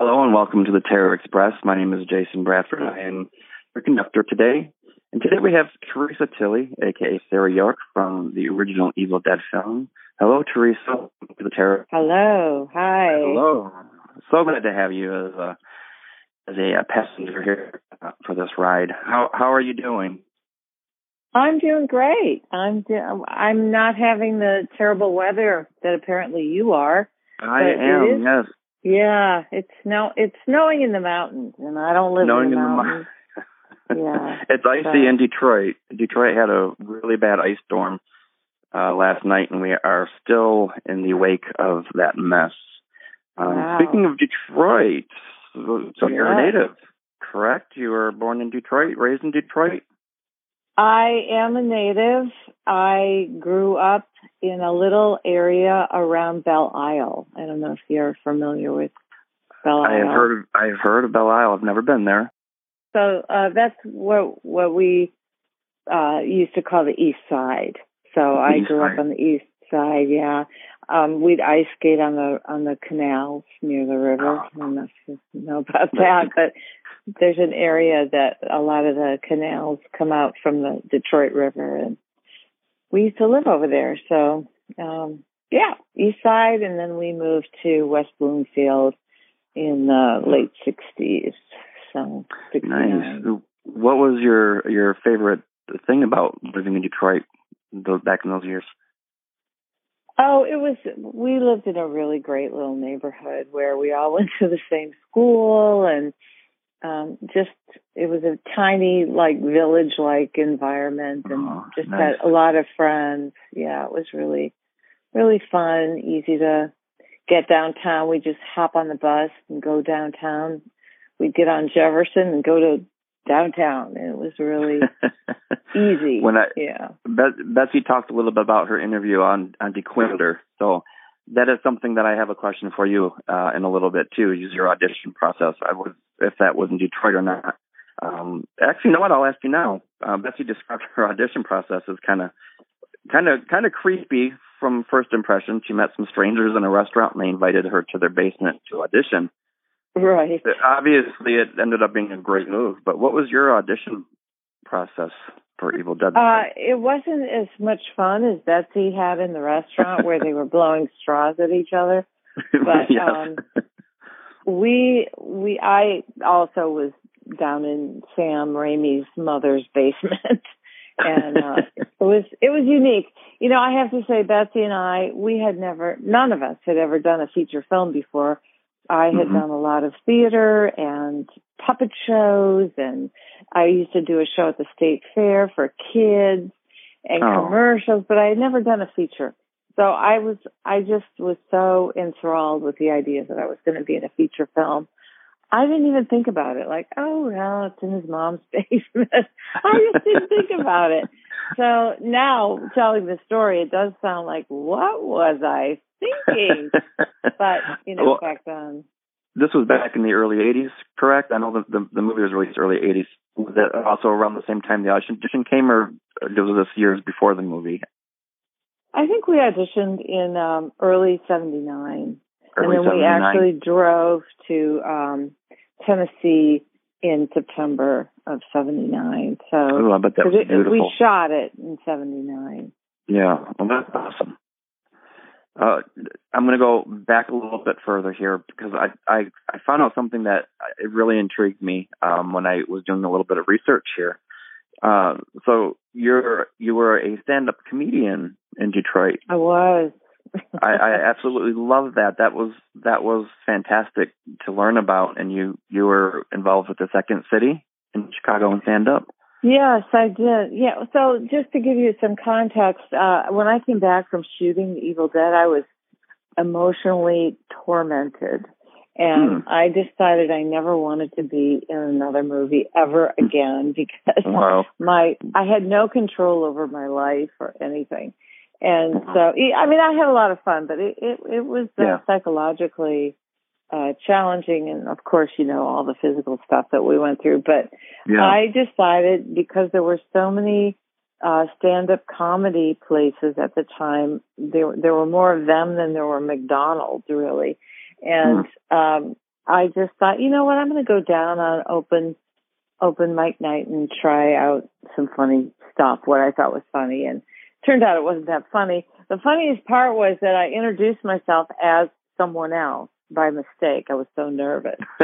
Hello and welcome to the Terror Express. My name is Jason Bradford. I am your conductor today. And today we have Theresa Tilly, aka Sarah York, from the original Evil Dead film. Hello, Theresa. Welcome to the Terror. Hello. Hi. Hello. So glad to have you as a as a passenger here uh, for this ride. How how are you doing? I'm doing great. I'm do- I'm not having the terrible weather that apparently you are. I am. is- Yes. Yeah, it's snow. It's snowing in the mountains, and I don't live Snowing in the in the mountains. Yeah. it's icy So- in Detroit. Detroit had a really bad ice storm uh, last night, and we are still in the wake of that mess. Um, Wow. Speaking of Detroit, so, so you're a native, correct? You were born in Detroit, raised in Detroit. I am a native. I grew up in a little area around Belle Isle. I don't know if you're familiar with Belle Isle. I have heard. Of, I've heard of Belle Isle. I've never been there. So uh, that's what what we uh, used to call the East Side. So I East grew Side. up on the East Side. Yeah, um, we'd ice skate on the on the canals near the river. I don't know if you know about that, but there's an area that a lot of the canals come out from the Detroit River, and we used to live over there. So um, yeah, East Side, and then we moved to West Bloomfield in the late '60s. So 69. Nice. What was your your favorite thing about living in Detroit those, back in those years? Oh, it was, we lived in a really great little neighborhood where we all went to the same school and, um, just, it was a tiny, like, village like environment and Oh, just nice. had a lot of friends. Yeah, it was really, really fun, easy to get downtown. We just hop on the bus and go downtown. We'd get on Jefferson and go to downtown. And it was really easy. When I yeah. Bet- Betsy talked a little bit about her interview on on DeQuinder, so that is something that I have a question for you uh, in a little bit too. Is your audition process? I was if that was in Detroit or not. Um, actually, you know what? I'll ask you now. Uh, Betsy described her audition process as kind of kind of kind of creepy from first impression. She met some strangers in a restaurant and they invited her to their basement to audition. Right. Obviously, it ended up being a great move. But what was your audition process for Evil Dead? Uh, it wasn't as much fun as Betsy had in the restaurant where they were blowing straws at each other. but, yes. um, We, we, I also was down in Sam Raimi's mother's basement. and uh it was it was unique. You know, I have to say Betsy and I we had never none of us had ever done a feature film before. I had Mhm. done a lot of theater and puppet shows and I used to do a show at the state fair for kids and Oh. commercials, but I had never done a feature. So I was I just was so enthralled with the idea that I was going to be in a feature film. I didn't even think about it. Like, oh well, it's in his mom's basement. I just didn't think about it. So now telling the story, it does sound like what was I thinking? But you know, Well, back then, this was back in the early '80s, correct? I know the the, the movie was released early '80s. Was that also around the same time the audition came, or it was this years before the movie? I think we auditioned in um early '79. And then we actually drove to um Tennessee in September of '79. So Oh, I bet that was it- we shot it in '79. Yeah, well, that's awesome. Uh, I'm going to go back a little bit further here because I I, I found out something that it really intrigued me um, when I was doing a little bit of research here. Uh, so you're you were a stand-up comedian in Detroit. I was. I, I absolutely love that. That was that was fantastic to learn about. And you you were involved with the Second City in Chicago and stand up. Yes, I did. Yeah. So just to give you some context, uh, when I came back from shooting The Evil Dead, I was emotionally tormented. And Hmm. I decided I never wanted to be in another movie ever again because Wow. my I had no control over my life or anything. And Mhm. so I mean I had a lot of fun, but it it, it was uh, Yeah. psychologically uh challenging and of course you know all the physical stuff that we went through, but Yeah. I decided because there were so many uh stand-up comedy places at the time. There there were more of them than there were McDonald's really, and um I just thought, you know what, I'm going to go down on open open mic night and try out some funny stuff, what I thought was funny. And turned out it wasn't that funny. The funniest part was that I introduced myself as someone else by mistake. I was so nervous.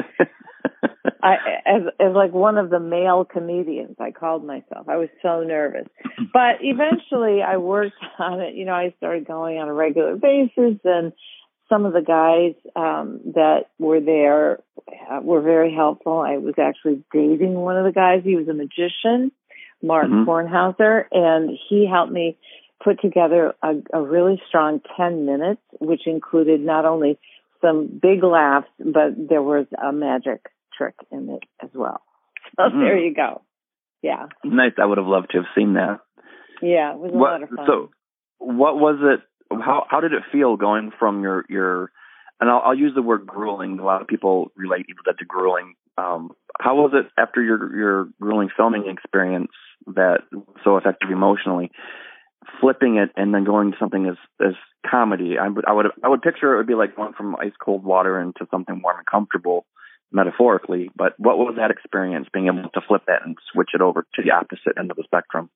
I as as like one of the male comedians, I called myself. I was so nervous. But eventually I worked on it. You know, I started going on a regular basis and some of the guys um that were there uh, were very helpful. I was actually dating one of the guys. He was a magician, Mark mm-hmm. Kornhauser, and he helped me put together a, a really strong 10 minutes, which included not only some big laughs, but there was a magic trick in it as well. So mm-hmm. there you go. Yeah. Nice. I would have loved to have seen that. Yeah, it was a what, lot of fun. So, what was it? How how did it feel going from your your? And I'll, I'll use the word grueling. A lot of people relate that to grueling. Um, how was it after your your grueling filming experience that so effective emotionally? flipping it and then going to something as as comedy. I would I would I would picture it would be like going from ice cold water into something warm and comfortable metaphorically. But what was that experience being able to flip that and switch it over to the opposite end of the spectrum?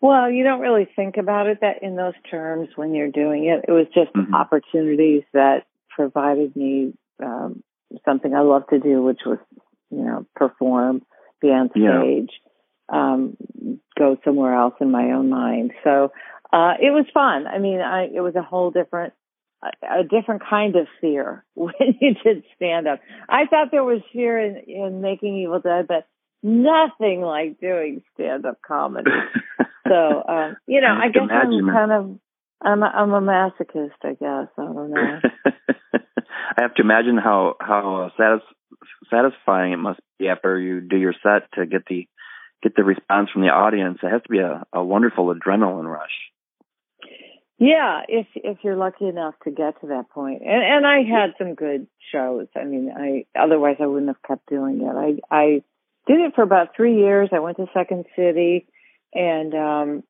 Well, you don't really think about it that in those terms when you're doing it. It was just mm-hmm. opportunities that provided me um, something I love to do, which was you know perform, be on stage. Yeah um, go somewhere else in my own mind. So uh, it was fun. I mean, I, it was a whole different, a, a different kind of fear when you did stand up. I thought there was fear in, in making Evil Dead, but nothing like doing stand up comedy. so, um, you know, I, I guess I'm kind of, I'm a, I'm a masochist, I guess. I don't know. I have to imagine how how satis- satisfying it must be after you do your set to get the get the response from the audience, it has to be a, a wonderful adrenaline rush. Yeah, if if you're lucky enough to get to that point, and and I had some good shows. I mean, I otherwise I wouldn't have kept doing it. I I did it for about three years. I went to Second City and um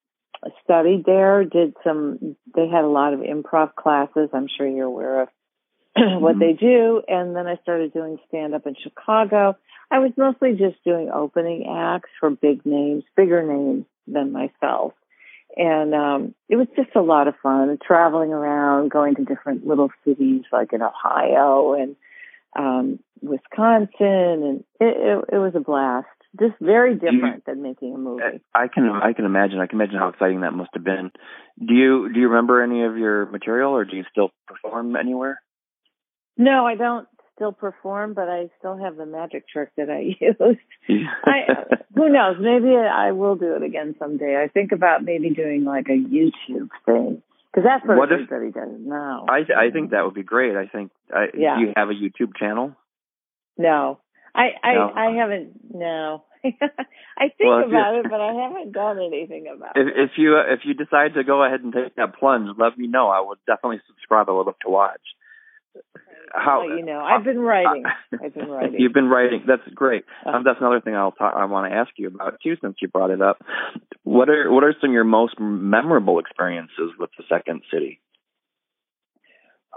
studied there. Did some. They had a lot of improv classes. I'm sure you're aware of what mm-hmm. they do. And then I started doing stand up in Chicago. I was mostly just doing opening acts for big names, bigger names than myself. And um it was just a lot of fun traveling around, going to different little cities like in Ohio and um Wisconsin and it it, it was a blast. Just very different you, than making a movie. I can I can imagine. I can imagine how exciting that must have been. Do you do you remember any of your material or do you still perform anywhere? No, I don't still perform, but I still have the magic trick that I used. I, who knows? Maybe I will do it again someday. I think about maybe doing like a YouTube thing because that's what, what everybody if, does now. I I think that would be great. I think. I, yeah. Do you have a YouTube channel? No, I I no. I haven't. No. I think well, about it, but I haven't done anything about if, it. If you if you decide to go ahead and take that plunge, let me know. I would definitely subscribe. I would love to watch how you know I've been writing. I've been writing. You've been writing. That's great. Uh, um, that's another thing I'll talk, I want to ask you about too, since you brought it up. What are what are some of your most memorable experiences with the Second City?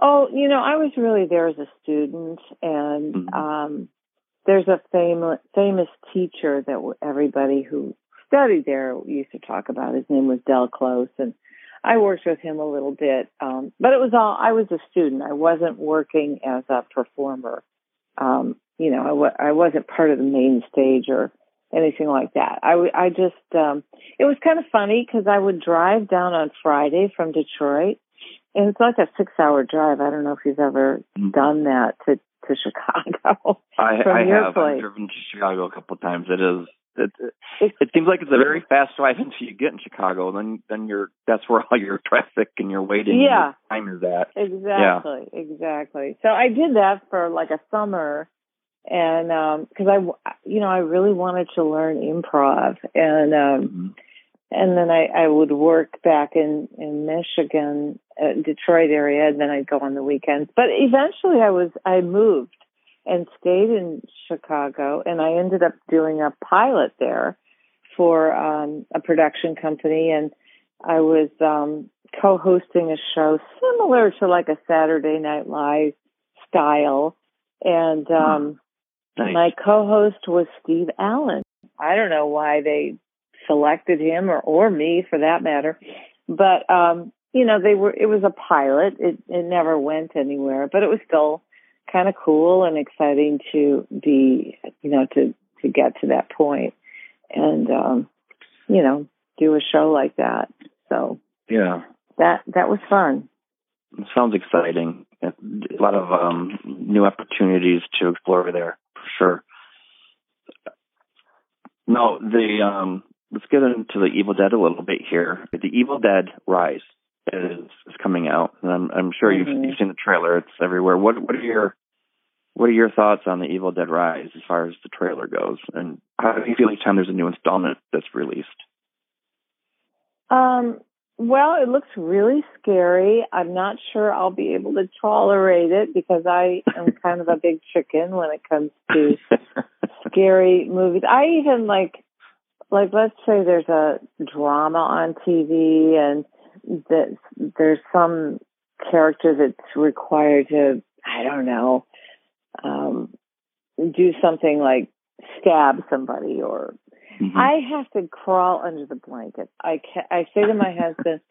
Oh, you know, I was really there as a student, and mm-hmm. um, there's a famous famous teacher that everybody who studied there used to talk about. His name was Del Close, and I worked with him a little bit, um, but it was all, I was a student. I wasn't working as a performer. Um, you know, I w- I wasn't part of the main stage or anything like that. I, w- I just, um, it was kind of funny because I would drive down on Friday from Detroit and it's like a six hour drive. I don't know if you've ever mm-hmm. done that to, to Chicago. I, from I your have. Place. I've driven to Chicago a couple of times. It is it, it, it seems like it's a very fast drive until you get in Chicago. Then then you're that's where all your traffic and your waiting yeah. time is at. Exactly, yeah. exactly. So I did that for like a summer, and um because I you know I really wanted to learn improv, and um mm-hmm. And then I I would work back in in Michigan, uh, Detroit area, and then I'd go on the weekends. But eventually I was I moved and stayed in Chicago and I ended up doing a pilot there for um a production company and I was um co-hosting a show similar to like a Saturday Night Live style and um, Nice. my co-host was Steve Allen. I don't know why they selected him or or me for that matter, but um, you know they were. It was a pilot. It it never went anywhere, but it was still kind of cool and exciting to be you know to to get to that point and um, you know do a show like that. So yeah. that that was fun. It sounds exciting. A lot of um, new opportunities to explore there, for sure. No, the um, let's get into the Evil Dead a little bit here. The Evil Dead Rise is is coming out, and I'm I'm sure you've, Mhm. you've seen the trailer. It's everywhere. What what are your what are your thoughts on the Evil Dead Rise as far as the trailer goes, and how do you feel each time there's a new installment that's released? Um, well, it looks really scary. I'm not sure I'll be able to tolerate it because I am kind of a big chicken when it comes to scary movies. I even like, like, let's say there's a drama on TV and that there's some character that's required to, I don't know, um, do something like stab somebody or Mhm. I have to crawl under the blanket. I ca- I say to my husband,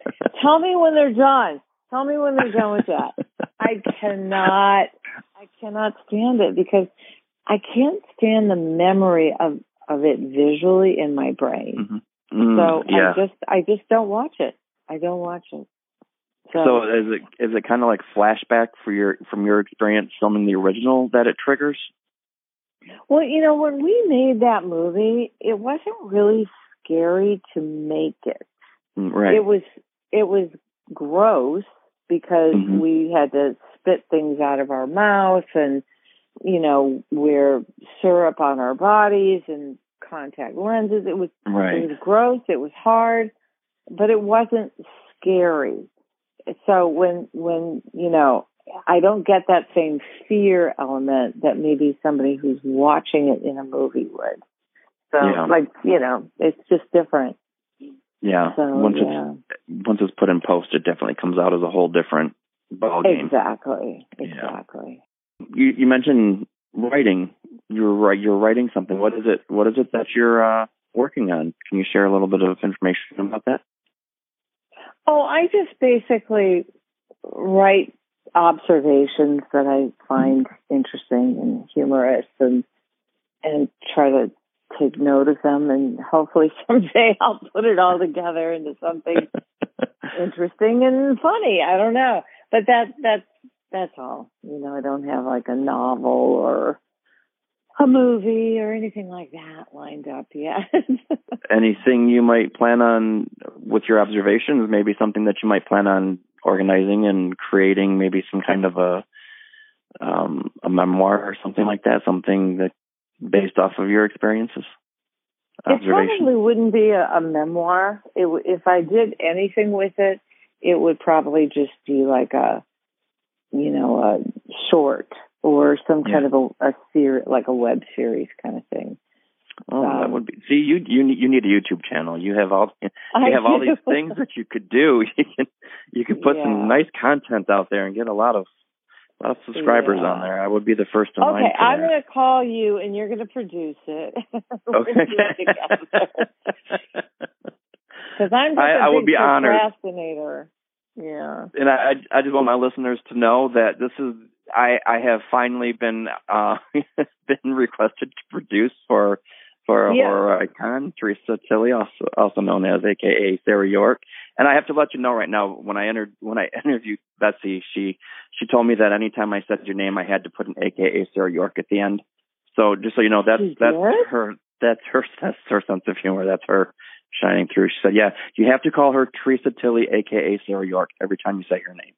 "Tell me when they're done. Tell me when they're done with that." I cannot, I cannot stand it because I can't stand the memory of of it visually in my brain. Mhm. Mm, So yeah. I just I just don't watch it. I don't watch it. So, So is it is it kind of like flashback for your from your experience filming the original that it triggers? well, you know, when we made that movie, it wasn't really scary to make it. Mm, Right. It was it was gross because Mhm. we had to spit things out of our mouth and you know wear syrup on our bodies and contact lenses. It was right. it was gross. It was hard, but it wasn't scary. So when when you know I don't get that same fear element that maybe somebody who's watching it in a movie would. So Yeah. like you know it's just different. Yeah. So once yeah. it's once it's put in post, it definitely comes out as a whole different ball game. Exactly. Exactly. You you mentioned writing. You're. You're writing something. What is it? What is it that you're uh, working on? Can you share a little bit of information about that? Oh, I just basically write observations that I find interesting and humorous and and try to take note of them and hopefully someday I'll put it all together into something interesting and funny. I don't know. But that that's that's all. You know, I don't have like a novel or a movie or anything like that lined up yet. Anything you might plan on with your observations? Maybe something that you might plan on organizing and creating. Maybe some kind of a um, a memoir or something like that. Something that based off of your experiences. It probably wouldn't be a, a memoir. It w- if I did anything with it, it would probably just be like a, you know, a short or some kind Yeah. of a, a series, like a web series kind of thing. Oh, that um, would be. See, you you need- you need a YouTube channel. You have all you have all these things that you could do. You can you could put Yeah. some nice content out there and get a lot of a lot of subscribers Yeah. on there. I would be the first in line. Okay, I'm going to call you, and you're going to produce it. Okay. Because I'm just I- a I would big be honored. procrastinator. Yeah. and I I just want my listeners to know that this is I I have finally been uh been requested to produce for for a Yeah. horror icon Theresa Tilly, also also known as AKA Sarah York. And I have to let you know right now when I entered when I interviewed Betsy, she she told me that anytime I said your name, I had to put an AKA Sarah York at the end. So just so you know, that's She that's did? her that's her that's her sense of humor. That's her shining through. She said, "Yeah, you have to call her Theresa Tilly, AKA Sarah York, every time you say her name."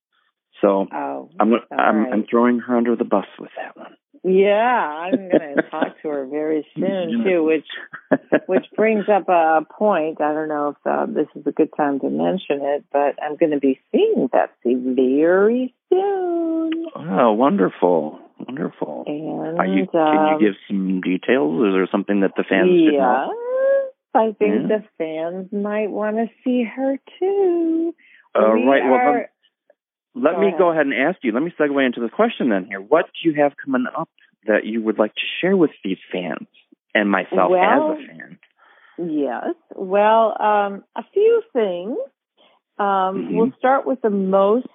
So Oh. I'm gonna- I'm, right. I'm throwing her under the bus with that one. Yeah, I'm going to talk to her very soon too, which which brings up a point. I don't know if uh, this is a good time to mention it, but I'm going to be seeing Betsy very soon. oh, wonderful, wonderful. And you, um, can you give some details? Is there something that the fans should yeah, know? I think Yeah. the fans might want to see her too. Uh, we right. Well, are, let Go me ahead. go ahead and ask you. Let me segue into the question then here. What do you have coming up that you would like to share with these fans and myself Well, as a fan? Yes. Well, um, a few things. Um, Mhm. We'll start with the most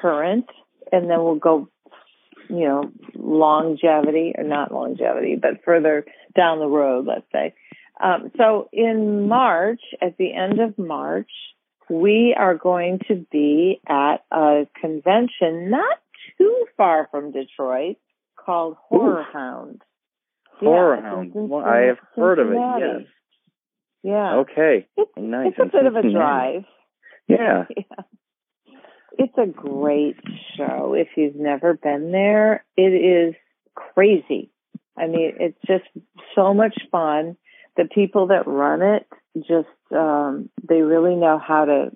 current, and then we'll go, you know, longevity or not longevity, but further down the road, let's say. Um, so in March, at the end of March, we are going to be at a convention not too far from Detroit called Horror Hound. Horror in Hound. Well, I have heard of it. Yes. Yeah. Okay. It's, Nice. it's a bit of a drive. Yeah. Yeah. It's a great show. If you've never been there, it is crazy. I mean, it's just so much fun. The people that run it just um they really know how to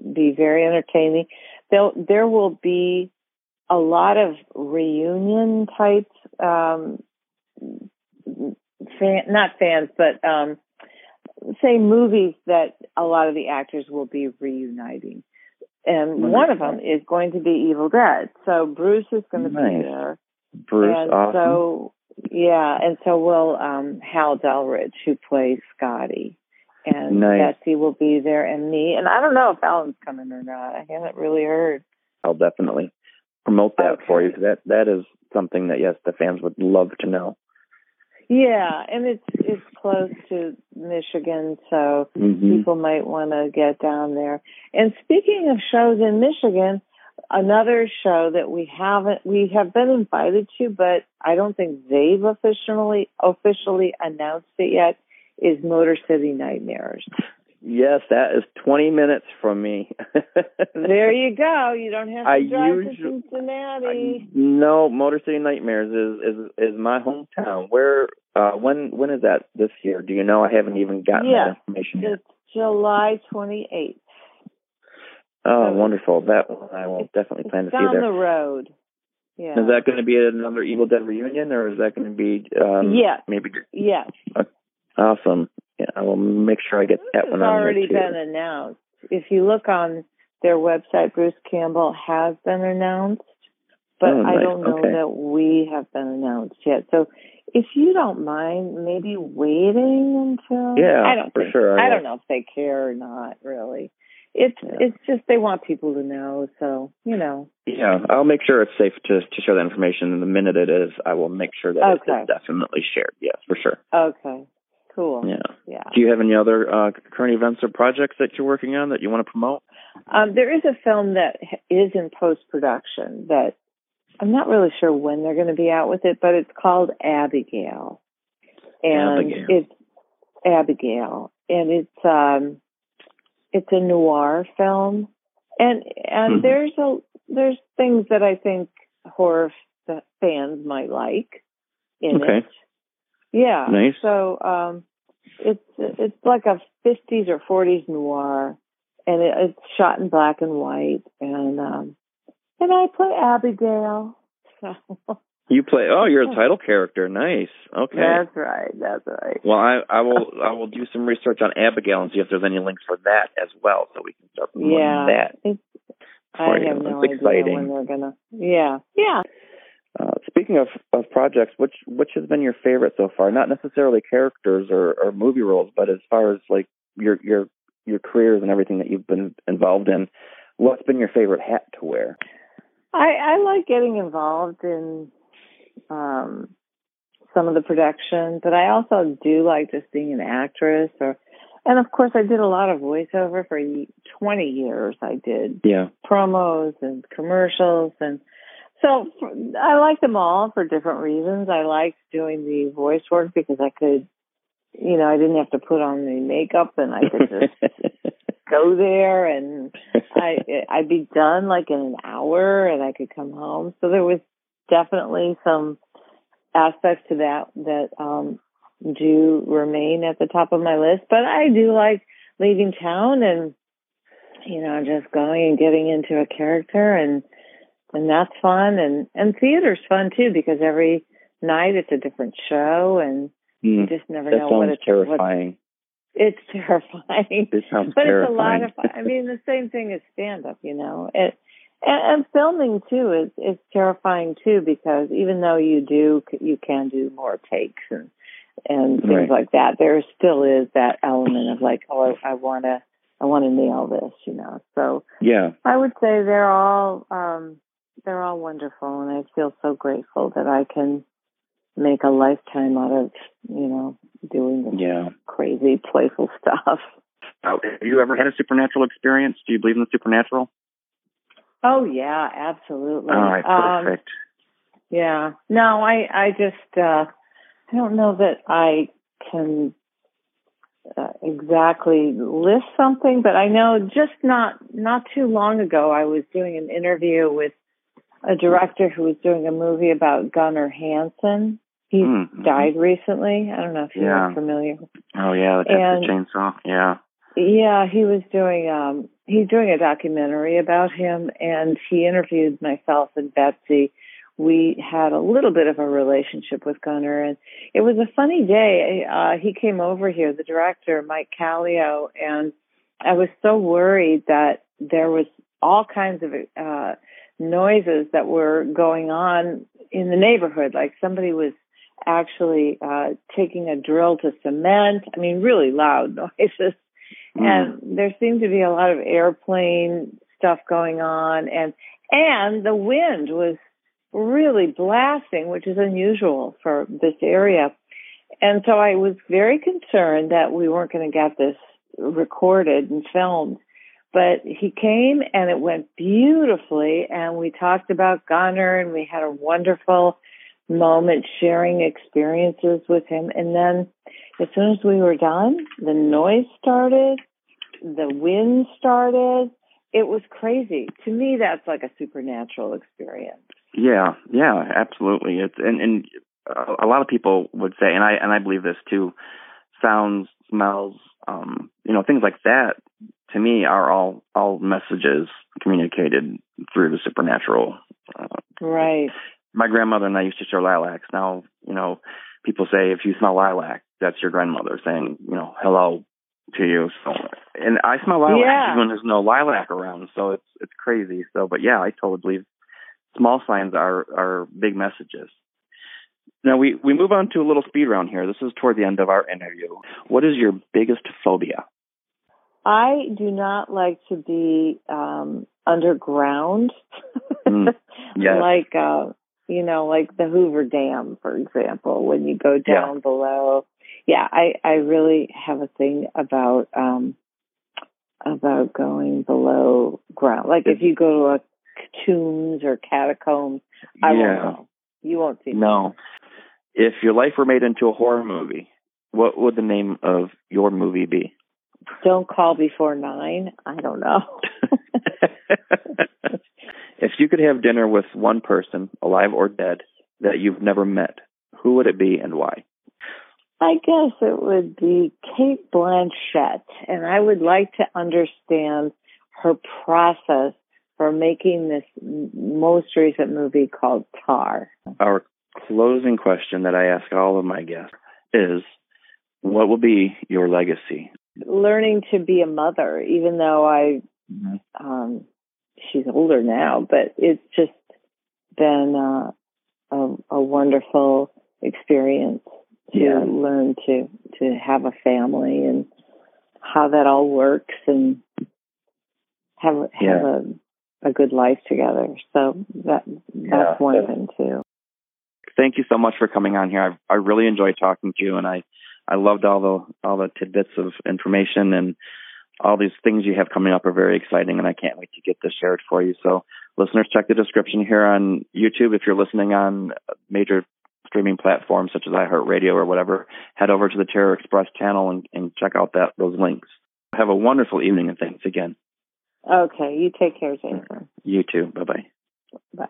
be very entertaining. There there will be a lot of reunion type um fan not fans but um say movies that a lot of the actors will be reuniting. And one of them is going to be Evil Dead. So Bruce is going to Nice. be there. Bruce, and awesome. so yeah, and so will um Hal Delrich who plays Scotty. And Nice. Betsy will be there and me. And I don't know if Alan's coming or not. I haven't really heard. I'll definitely promote that for you. That that is something that yes, the fans would love to know. Yeah, and it's it's close to Michigan, so Mm-hmm. people might want to get down there. And speaking of shows in Michigan, another show that we haven't we have been invited to, but I don't think they've officially officially announced it yet. Is Motor City Nightmares? Yes, that is 20 minutes from me. there you go. You don't have to I drive to Cincinnati. no, Motor City Nightmares is is is my hometown. Where uh when when is that this year? Do you know? I haven't even gotten Yeah. that information yet. It's July twenty eighth. Oh, so- wonderful. That one I will definitely plan to It's see down the road. Yeah. Is that going to be another Evil Dead reunion, or is that going to be um, Yes. maybe Yeah. awesome? Yeah, I will make sure I get that one on already there been announced. If you look on their website, Bruce Campbell has been announced, but Oh, I don't know Okay. that we have been announced yet. So if you don't mind, maybe waiting until Yeah, I don't for think, sure, I I don't know if they care or not. Really, it's Yeah. it's just they want people to know. So you know, Yeah, I'll make sure it's safe to to share that information. And the minute it is, I will make sure that Okay. it's definitely shared. Yes, for sure. okay, cool, Yeah. yeah. Do you have any other uh, current events or projects that you're working on that you want to promote? Um, there is a film that is in post production that I'm not really sure when they're going to be out with it, but it's called Abigail, and Abigail. it's Abigail, and it's um, it's a noir film, and and Mhm. there's a there's things that I think horror f- fans might like in Okay. it. Yeah. Nice. So um, it's it's like a 50s or 40s noir, and it, it's shot in black and white, and um, and I play Abigail. So You play. Oh, you're a title character. Nice. Okay. that's right. That's right. Well, I, I will I will do some research on Abigail and see if there's any links for that as well, so we can start promoting Yeah. that. It's, I you. have no It's idea exciting. when they're gonna. Yeah. Yeah. Uh, speaking of of projects, which which has been your favorite so far? Not necessarily characters or, or movie roles, but as far as like your your your careers and everything that you've been involved in, what's been your favorite hat to wear? I, I like getting involved in um, some of the production, but I also do like just being an actress. Or, and of course, I did a lot of voiceover for y- 20 years. I did Yeah. promos and commercials, and so for, I like them all for different reasons. I liked doing the voice work because I could, you know, I didn't have to put on the makeup, and I could just go there and I I'd be done like in an hour and I could come home. So there was definitely some aspects to that that um do remain at the top of my list. But I do like leaving town and you know, just going and getting into a character and and that's fun and and theater's fun too because every night it's a different show and you Hmm. just never know what it's what terrifying. it's terrifying. It sounds but terrifying. it's a lot of fun. I mean, the same thing as stand up, you know. It And, and filming too is is terrifying too because even though you do you can do more takes and and things Right. like that, there still is that element of like, oh, I want to I want to nail this, you know. So Yeah. I would say they're all um they're all wonderful and I feel so grateful that I can make a lifetime out of, you know, doing this Yeah. crazy playful stuff. Uh, have you ever had a supernatural experience? Do you believe in the supernatural? Oh yeah, absolutely. All right, Um, perfect. Yeah. No, I I just uh I don't know that I can uh, exactly list something, but I know just not not too long ago I was doing an interview with a director who was doing a movie about Gunnar Hansen. He Mm, died recently. I don't know if you're familiar. Yeah. familiar. Oh yeah, the and- chainsaw. Yeah. Yeah, he was doing um he's doing a documentary about him and he interviewed myself and Betsy. We had a little bit of a relationship with Gunnar and it was a funny day. Uh he came over here, the director, Mike Callio, and I was so worried that there was all kinds of uh noises that were going on in the neighborhood. Like somebody was actually uh taking a drill to cement. I mean really loud noises Mm. and there seemed to be a lot of airplane stuff going on and and the wind was really blasting which is unusual for this area. And so i was very concerned that we weren't going to get this recorded and filmed. But he came and it went beautifully and we talked about Gunnar and we had a wonderful moment sharing experiences with him. And then as soon as we were done, the noise started, the wind started. It was crazy. To me, that's like a supernatural experience. Yeah, yeah, absolutely. It's and and a lot of people would say, and I and I believe this too. Sounds, smells, um, you know, things like that. To me, are all all messages communicated through the supernatural. Uh, Right. my grandmother and I used to share lilacs. Now, you know, people say if you smell lilac, that's your grandmother saying, you know, hello to you. So, and I smell lilac Yeah. even when there's no lilac around. So it's it's crazy. So, but yeah, I totally believe small signs are are big messages. Now we we move on to a little speed round here. This is toward the end of our interview. What is your biggest phobia? I do not like to be um underground. Mm, yes. Like uh you know, like the Hoover Dam, for example, when you go Yeah. down below. Yeah, I I really have a thing about um about going below ground. Like if you go to a tombs or catacombs, I yeah. won't go. You won't see me. No. If your life were made into a horror movie, what would the name of your movie be? Don't call before nine. I don't know. if you could have dinner with one person, alive or dead, that you've never met, who would it be and why? I guess it would be Cate Blanchett, and I would like to understand her process for making this most recent movie called Tar. Our closing question that I ask all of my guests is what will be your legacy? Learning to be a mother, even though I, um, she's older now, but it's just been uh, a, a wonderful experience to Yeah. learn to to have a family and how that all works and have have Yeah. a a good life together. So that that's Yeah. one thing too. Thank you so much for coming on here. I, I really enjoyed talking to you, and I I loved all the all the tidbits of information and all these things you have coming up are very exciting, and I can't wait to get this shared for you. So, listeners, check the description here on YouTube. If you're listening on major streaming platforms such as iHeartRadio or whatever, head over to the Terror Express channel and, and check out that those links. Have a wonderful evening, and thanks again. Okay, you take care, Jason. You too. Bye bye. Bye.